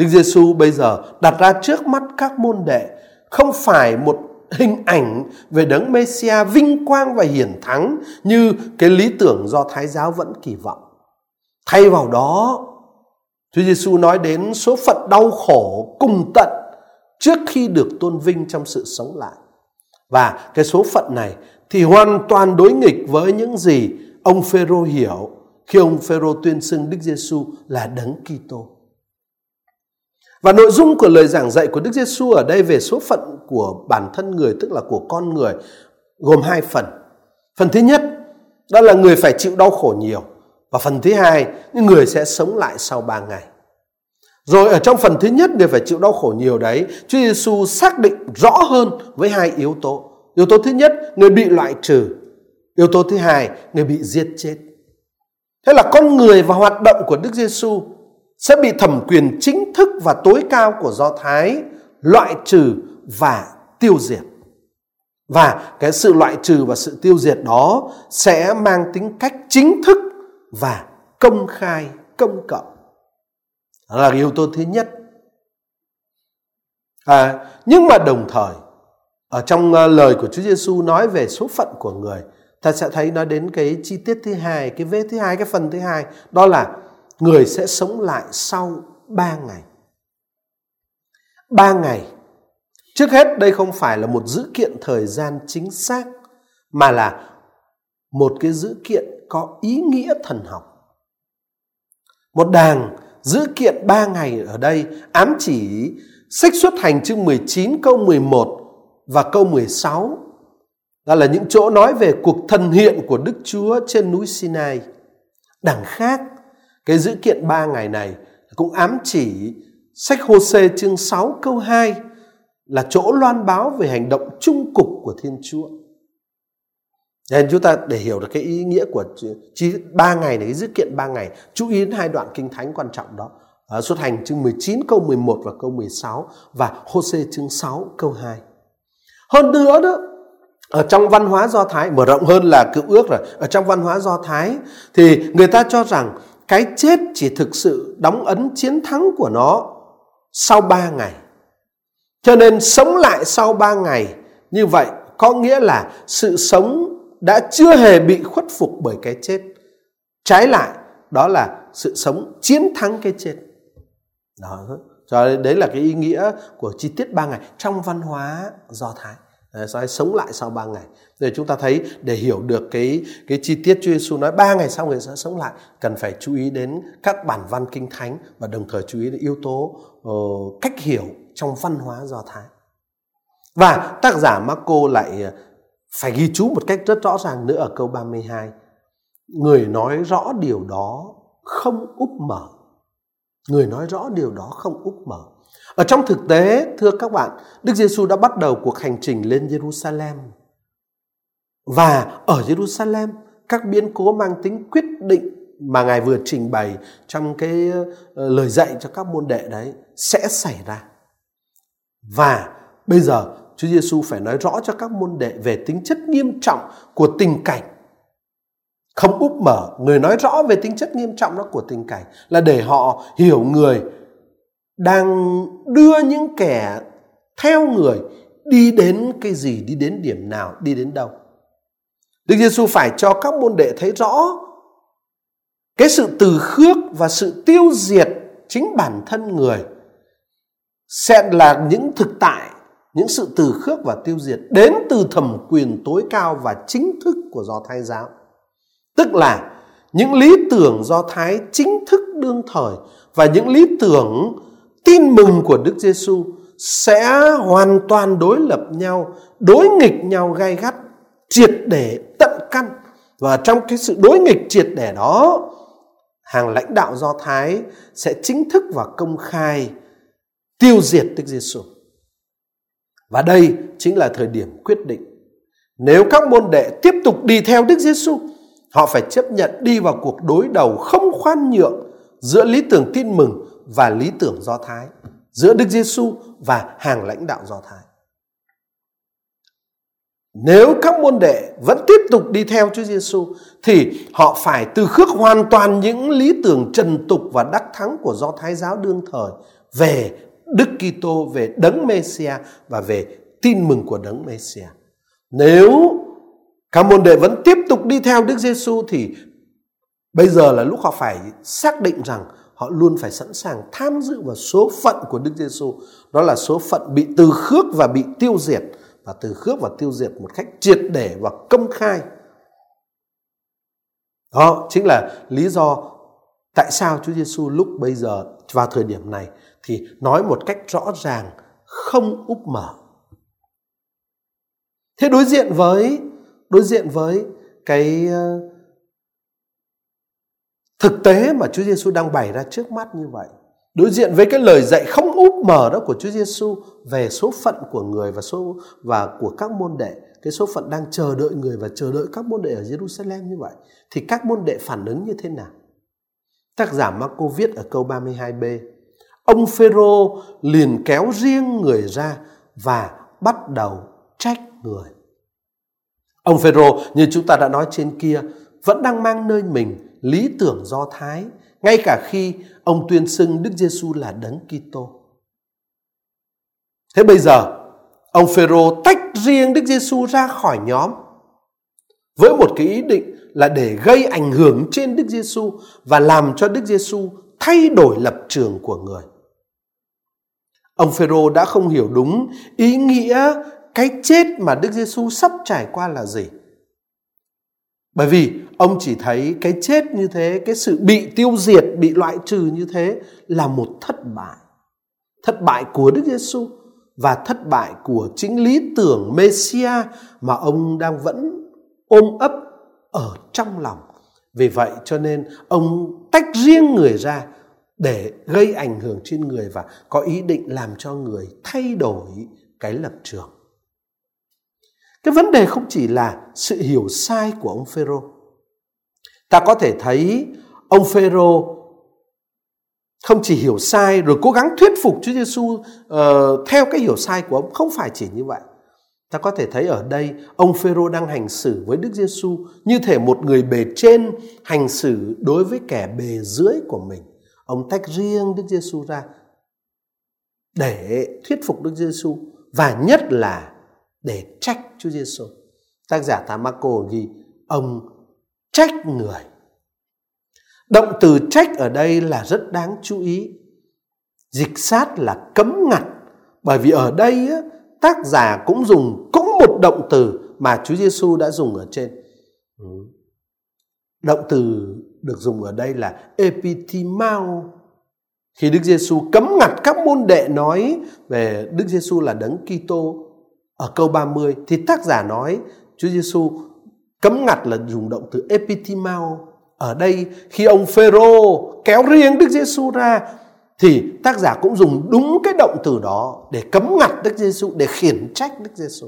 [SPEAKER 1] Đức Giêsu bây giờ đặt ra trước mắt các môn đệ không phải một hình ảnh về đấng Messia vinh quang và hiển thắng như cái lý tưởng do Thái giáo vẫn kỳ vọng. Thay vào đó, Chúa Giêsu nói đến số phận đau khổ cùng tận trước khi được tôn vinh trong sự sống lại. Và cái số phận này thì hoàn toàn đối nghịch với những gì ông Phêrô hiểu khi ông Phêrô tuyên xưng Đức Giêsu là đấng Kitô. Và nội dung của lời giảng dạy của Đức Giêsu ở đây về số phận của bản thân người tức là của con người gồm hai phần. Phần thứ nhất đó là người phải chịu đau khổ nhiều và phần thứ hai những người sẽ sống lại sau ba ngày. Rồi ở trong phần thứ nhất người phải chịu đau khổ nhiều đấy, Chúa Giêsu xác định rõ hơn với hai yếu tố. Yếu tố thứ nhất, người bị loại trừ. Yếu tố thứ hai, người bị giết chết. Thế là con người và hoạt động của Đức Giêsu sẽ bị thẩm quyền chính thức và tối cao của Do Thái loại trừ và tiêu diệt. Và cái sự loại trừ và sự tiêu diệt đó sẽ mang tính cách chính thức và công khai, công cộng. Đó là yếu tố thứ nhất. À, nhưng mà đồng thời ở trong ờ, lời của Chúa Giêsu nói về số phận của người, ta sẽ thấy nói đến cái chi tiết thứ hai, cái vế thứ hai, cái phần thứ hai, đó là người sẽ sống lại sau ba ngày. Ba ngày. Trước hết đây không phải là một dữ kiện thời gian chính xác mà là một cái dữ kiện có ý nghĩa thần học. Một đàng dữ kiện ba ngày ở đây ám chỉ sách xuất hành chương 19 câu 11 và câu 16. Đó là những chỗ nói về cuộc thần hiện của Đức Chúa trên núi Sinai. Đằng khác, cái dữ kiện ba ngày này cũng ám chỉ sách Hô-sê chương 6 câu 2 là chỗ loan báo về hành động trung cục của Thiên Chúa. Nên chúng ta để hiểu được cái ý nghĩa của chỉ ba ngày này, cái dữ kiện ba ngày, chú ý đến hai đoạn kinh thánh quan trọng đó. Ở xuất hành chương 19 câu 11 và câu 16 và Hô-sê chương 6 câu 2. Hơn nữa đó, ở trong văn hóa Do Thái, mở rộng hơn là cựu ước rồi, ở trong văn hóa Do Thái thì người ta cho rằng cái chết chỉ thực sự đóng ấn chiến thắng của nó sau ba ngày. Cho nên sống lại sau ba ngày như vậy có nghĩa là sự sống đã chưa hề bị khuất phục bởi cái chết. Trái lại, đó là sự sống chiến thắng cái chết. Đó, cho đấy là cái ý nghĩa của chi tiết ba ngày trong văn hóa Do Thái. Đấy, sống lại sau ba ngày. Để chúng ta thấy để hiểu được cái cái chi tiết Chúa Giêsu nói ba ngày sau người sẽ sống lại, cần phải chú ý đến các bản văn kinh thánh và đồng thời chú ý đến yếu tố uh, cách hiểu trong văn hóa Do Thái. Và tác giả Marco lại ờ, phải ghi chú một cách rất rõ ràng nữa ở câu 32. Người nói rõ điều đó không úp mở. Người nói rõ điều đó không úp mở. Ở trong thực tế, thưa các bạn, Đức Giêsu đã bắt đầu cuộc hành trình lên Jerusalem. Và ở Jerusalem, các biến cố mang tính quyết định mà Ngài vừa trình bày trong cái ờ, lời dạy cho các môn đệ đấy sẽ xảy ra. Và bây giờ Chúa Giêsu phải nói rõ cho các môn đệ về tính chất nghiêm trọng của tình cảnh. Không úp mở, người nói rõ về tính chất nghiêm trọng đó của tình cảnh là để họ hiểu người đang đưa những kẻ theo người đi đến cái gì, đi đến điểm nào, đi đến đâu. Đức Giêsu phải cho các môn đệ thấy rõ cái sự từ khước và sự tiêu diệt chính bản thân người sẽ là những thực tại, những sự từ khước và tiêu diệt đến từ thẩm quyền tối cao và chính thức của do thái giáo. Tức là những lý tưởng do thái chính thức đương thời và những lý tưởng tin mừng của đức giêsu sẽ hoàn toàn đối lập nhau, đối nghịch nhau, gay gắt triệt để tận căn và trong cái sự đối nghịch triệt để đó hàng lãnh đạo do thái sẽ chính thức và công khai tiêu diệt đức giêsu và đây chính là thời điểm quyết định. Nếu các môn đệ tiếp tục đi theo Đức Giêsu, họ phải chấp nhận đi vào cuộc đối đầu không khoan nhượng giữa lý tưởng tin mừng và lý tưởng Do Thái, giữa Đức Giêsu và hàng lãnh đạo Do Thái. Nếu các môn đệ vẫn tiếp tục đi theo Chúa Giêsu thì họ phải từ khước hoàn toàn những lý tưởng trần tục và đắc thắng của Do Thái giáo đương thời về Đức Kitô, về đấng Mêsia và về tin mừng của đấng Mêsia. Nếu các môn đệ vẫn tiếp tục đi theo Đức Giêsu thì bây giờ là lúc họ phải xác định rằng họ luôn phải sẵn sàng tham dự vào số phận của Đức Giêsu. Đó là số phận bị từ khước và bị tiêu diệt và từ khước và tiêu diệt một cách triệt để và công khai. Đó chính là lý do tại sao Chúa Giêsu lúc bây giờ vào thời điểm này thì nói một cách rõ ràng, không úp mở thế đối diện với, đối diện với cái ờ, thực tế mà Chúa Giêsu đang bày ra trước mắt như vậy, đối diện với cái lời dạy không úp mở đó của Chúa Giêsu về số phận của người và số và của các môn đệ cái số phận đang chờ đợi người và chờ đợi các môn đệ ở Jerusalem như vậy, thì các môn đệ phản ứng như thế nào tác giả Marco viết ở câu 32b Ông Phêrô liền kéo riêng người ra và bắt đầu trách người. Ông Phêrô, như chúng ta đã nói trên kia, vẫn đang mang nơi mình lý tưởng do thái, ngay cả khi ông tuyên xưng Đức Giêsu là đấng Kitô. Thế bây giờ ông Phêrô tách riêng Đức Giêsu ra khỏi nhóm với một cái ý định là để gây ảnh hưởng trên Đức Giêsu và làm cho Đức Giêsu thay đổi lập trường của người. Ông Phêrô đã không hiểu đúng ý nghĩa cái chết mà Đức Giêsu sắp trải qua là gì. Bởi vì ông chỉ thấy cái chết như thế, cái sự bị tiêu diệt, bị loại trừ như thế là một thất bại. Thất bại của Đức Giêsu và thất bại của chính lý tưởng Messia mà ông đang vẫn ôm ấp ở trong lòng. Vì vậy cho nên ông tách riêng người ra để gây ảnh hưởng trên người và có ý định làm cho người thay đổi cái lập trường. Cái vấn đề không chỉ là sự hiểu sai của ông Phêrô. Ta có thể thấy ông Phêrô không chỉ hiểu sai rồi cố gắng thuyết phục Chúa Giêsu uh, ờ, theo cái hiểu sai của ông, không phải chỉ như vậy. Ta có thể thấy ở đây ông Phêrô đang hành xử với Đức Giêsu như thể một người bề trên hành xử đối với kẻ bề dưới của mình. Ông tách riêng Đức Giêsu ra để thuyết phục Đức Giêsu và nhất là để trách Chúa Giêsu. Tác giả Tamako Marco ghi ông trách người. Động từ trách ở đây là rất đáng chú ý. Dịch sát là cấm ngặt, bởi vì ở đây tác giả cũng dùng cũng một động từ mà Chúa Giêsu đã dùng ở trên. Ừ. Động từ được dùng ở đây là epitimao. Khi Đức Giêsu cấm ngặt các môn đệ nói về Đức Giêsu là đấng Kitô, ở câu 30 thì tác giả nói, Chúa Giêsu cấm ngặt là dùng động từ epitimao. Ở đây khi ông Phêrô kéo riêng Đức Giêsu ra thì tác giả cũng dùng đúng cái động từ đó để cấm ngặt Đức Giêsu để khiển trách Đức Giêsu.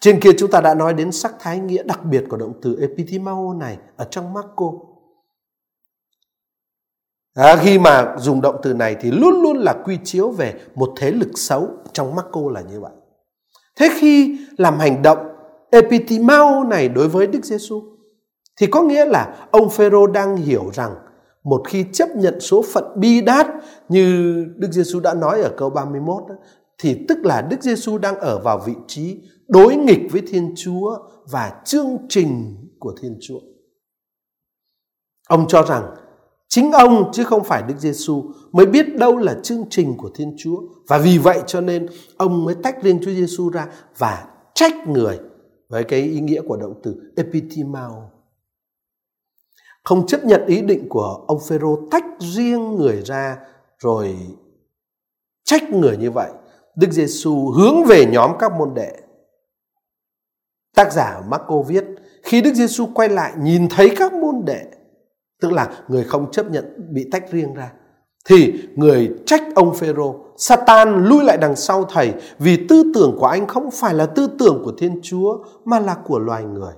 [SPEAKER 1] Trên kia chúng ta đã nói đến sắc thái nghĩa đặc biệt của động từ epitimao này ở trong Marco. À, khi mà dùng động từ này thì luôn luôn là quy chiếu về một thế lực xấu trong Marco là như vậy. Thế khi làm hành động epitimao này đối với Đức Giêsu thì có nghĩa là ông Phêrô đang hiểu rằng một khi chấp nhận số phận bi đát như Đức Giêsu đã nói ở câu 31 đó, thì tức là Đức Giêsu đang ở vào vị trí đối nghịch với Thiên Chúa và chương trình của Thiên Chúa. Ông cho rằng chính ông chứ không phải Đức Giêsu mới biết đâu là chương trình của Thiên Chúa và vì vậy cho nên ông mới tách riêng Chúa Giêsu ra và trách người với cái ý nghĩa của động từ epitimao không chấp nhận ý định của ông Phêrô tách riêng người ra rồi trách người như vậy. Đức Giêsu hướng về nhóm các môn đệ. Tác giả Marco viết khi Đức Giêsu quay lại nhìn thấy các môn đệ, tức là người không chấp nhận bị tách riêng ra, thì người trách ông Phêrô, Satan lui lại đằng sau thầy vì tư tưởng của anh không phải là tư tưởng của Thiên Chúa mà là của loài người.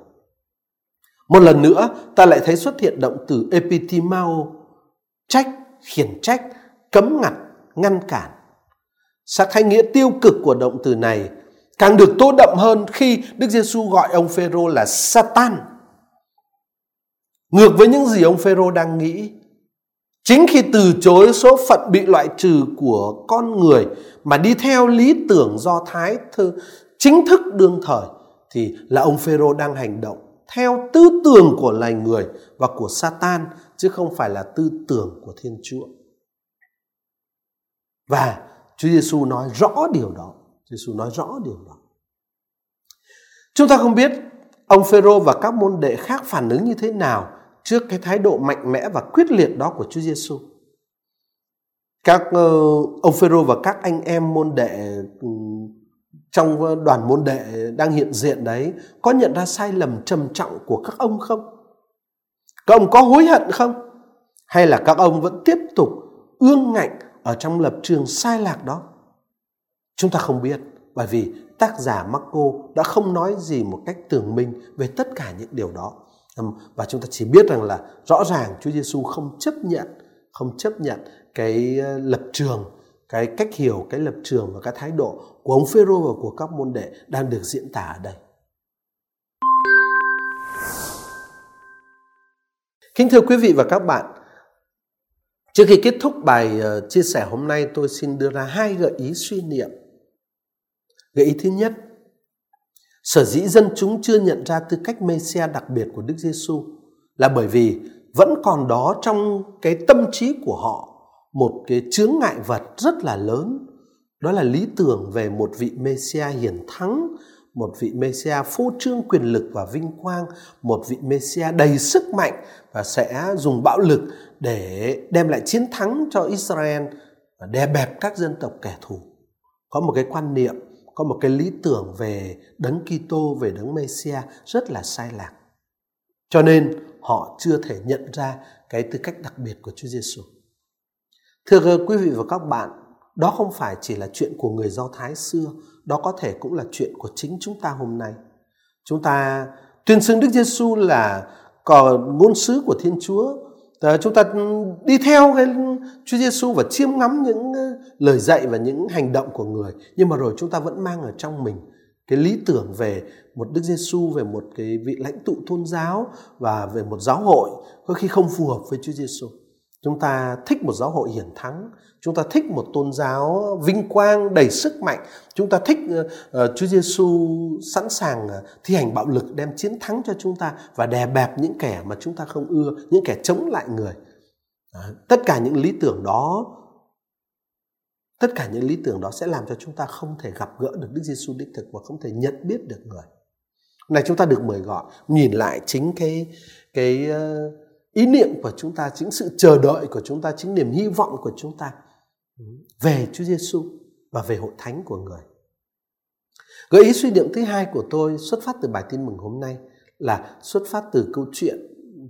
[SPEAKER 1] Một lần nữa, ta lại thấy xuất hiện động từ epitimao, trách, khiển trách, cấm ngặt, ngăn cản. Sắc thái nghĩa tiêu cực của động từ này càng được tô đậm hơn khi Đức Giêsu gọi ông Phêrô là Satan. Ngược với những gì ông Phêrô đang nghĩ, chính khi từ chối số phận bị loại trừ của con người mà đi theo lý tưởng do thái thư chính thức đương thời thì là ông Phêrô đang hành động theo tư tưởng của loài người và của Satan chứ không phải là tư tưởng của Thiên Chúa. Và Chúa Giêsu nói rõ điều đó. Chúa Giêsu nói rõ điều đó. Chúng ta không biết ông Phêrô và các môn đệ khác phản ứng như thế nào trước cái thái độ mạnh mẽ và quyết liệt đó của Chúa Giêsu. Các uh, ông Phêrô và các anh em môn đệ trong đoàn môn đệ đang hiện diện đấy, có nhận ra sai lầm trầm trọng của các ông không? Các ông có hối hận không? Hay là các ông vẫn tiếp tục ương ngạnh ở trong lập trường sai lạc đó? Chúng ta không biết, bởi vì tác giả Marco đã không nói gì một cách tường minh về tất cả những điều đó. Và chúng ta chỉ biết rằng là rõ ràng Chúa Giêsu không chấp nhận, không chấp nhận cái ờ, lập trường, cái cách hiểu cái lập trường và cái thái độ của ông Phêrô và của các môn đệ đang được diễn tả ở đây. Kính thưa quý vị và các bạn, trước khi kết thúc bài ờ, chia sẻ hôm nay tôi xin đưa ra hai gợi ý suy niệm. Gợi ý thứ nhất, sở dĩ dân chúng chưa nhận ra tư cách Mêsia đặc biệt của Đức Giêsu là bởi vì vẫn còn đó trong cái tâm trí của họ một cái chướng ngại vật rất là lớn đó là lý tưởng về một vị Messia hiển thắng một vị Messia phô trương quyền lực và vinh quang, một vị Messia đầy sức mạnh và sẽ dùng bạo lực để đem lại chiến thắng cho Israel và đè bẹp các dân tộc kẻ thù. Có một cái quan niệm, có một cái lý tưởng về đấng Kitô, về đấng Messia rất là sai lạc. Cho nên họ chưa thể nhận ra cái tư cách đặc biệt của Chúa Giêsu. Thưa quý vị và các bạn, đó không phải chỉ là chuyện của người Do Thái xưa, đó có thể cũng là chuyện của chính chúng ta hôm nay. Chúng ta tuyên xưng Đức Giêsu là còn ngôn sứ của Thiên Chúa. Ờ, chúng ta đi theo cái Chúa Giêsu và chiêm ngắm những ờ, lời dạy và những hành động của người. Nhưng mà rồi chúng ta vẫn mang ở trong mình cái lý tưởng về một Đức Giêsu về một cái vị lãnh tụ tôn giáo và về một giáo hội có khi không phù hợp với Chúa Giêsu. Chúng ta thích một giáo hội hiển thắng, chúng ta thích một tôn giáo vinh quang đầy sức mạnh, chúng ta thích uh, Chúa Giêsu sẵn sàng uh, thi hành bạo lực đem chiến thắng cho chúng ta và đè bẹp những kẻ mà chúng ta không ưa, những kẻ chống lại người. đó. tất cả những lý tưởng đó tất cả những lý tưởng đó sẽ làm cho chúng ta không thể gặp gỡ được Đức Giêsu đích thực và không thể nhận biết được người. Này chúng ta được mời gọi nhìn lại chính cái cái uh, ý niệm của chúng ta, chính sự chờ đợi của chúng ta, chính niềm hy vọng của chúng ta về Chúa Giêsu và về hội thánh của người. Gợi ý suy niệm thứ hai của tôi xuất phát từ bài tin mừng hôm nay là xuất phát từ câu chuyện,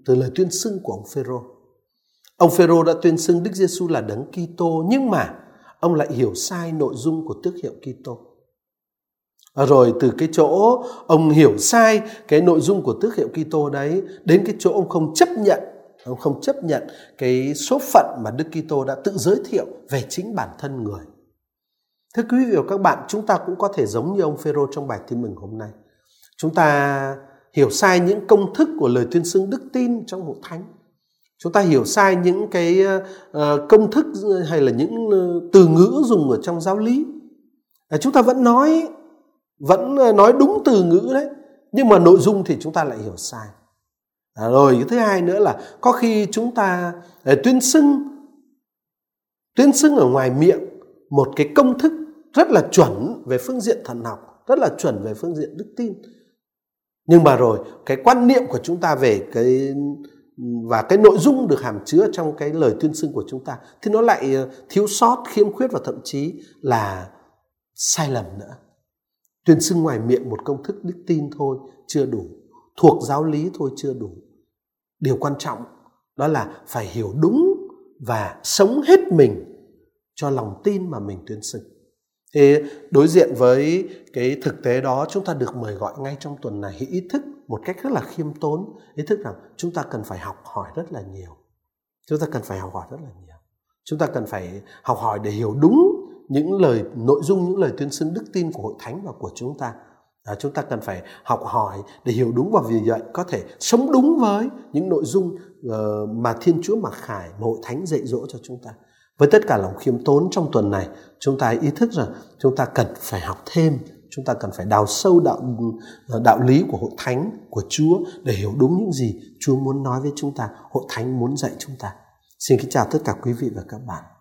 [SPEAKER 1] từ lời tuyên xưng của ông Phêrô. Ông Phêrô đã tuyên xưng Đức Giêsu là đấng Kitô, nhưng mà ông lại hiểu sai nội dung của tước hiệu Kitô. Rồi từ cái chỗ ông hiểu sai cái nội dung của tước hiệu Kitô đấy đến cái chỗ ông không chấp nhận ông không chấp nhận cái số phận mà Đức Kitô đã tự giới thiệu về chính bản thân người. Thưa quý vị và các bạn, chúng ta cũng có thể giống như ông Phêrô trong bài tin mừng hôm nay. Chúng ta hiểu sai những công thức của lời tuyên xưng đức tin trong hội thánh. Chúng ta hiểu sai những cái ờ, công thức hay là những ờ, từ ngữ dùng ở trong giáo lý. À, chúng ta vẫn nói vẫn ờ, nói đúng từ ngữ đấy, nhưng mà nội dung thì chúng ta lại hiểu sai. À, rồi cái thứ hai nữa là có khi chúng ta à, tuyên xưng tuyên xưng ở ngoài miệng một cái công thức rất là chuẩn về phương diện thần học rất là chuẩn về phương diện đức tin. Nhưng mà rồi cái quan niệm của chúng ta về cái và cái nội dung được hàm chứa trong cái lời tuyên xưng của chúng ta thì nó lại à, thiếu sót khiêm khuyết và thậm chí là sai lầm nữa. Tuyên xưng ngoài miệng một công thức đức tin thôi chưa đủ thuộc giáo lý thôi chưa đủ. Điều quan trọng đó là phải hiểu đúng và sống hết mình cho lòng tin mà mình tuyên xưng. Thế đối diện với cái thực tế đó, chúng ta được mời gọi ngay trong tuần này ý thức một cách rất là khiêm tốn, ý thức rằng chúng ta cần phải học hỏi rất là nhiều. Chúng ta cần phải học hỏi rất là nhiều. Chúng ta cần phải học hỏi để hiểu đúng những lời, nội dung, những lời tuyên xưng đức tin của hội thánh và của chúng ta à, chúng ta cần phải học hỏi để hiểu đúng và vì vậy có thể sống đúng với những nội dung uh, mà Thiên Chúa mặc khải mà hội thánh dạy dỗ cho chúng ta. Với tất cả lòng khiêm tốn trong tuần này, chúng ta ý thức rằng chúng ta cần phải học thêm, chúng ta cần phải đào sâu đạo ờ, đạo lý của hội thánh của Chúa để hiểu đúng những gì Chúa muốn nói với chúng ta, hội thánh muốn dạy chúng ta. Xin kính chào tất cả quý vị và các bạn.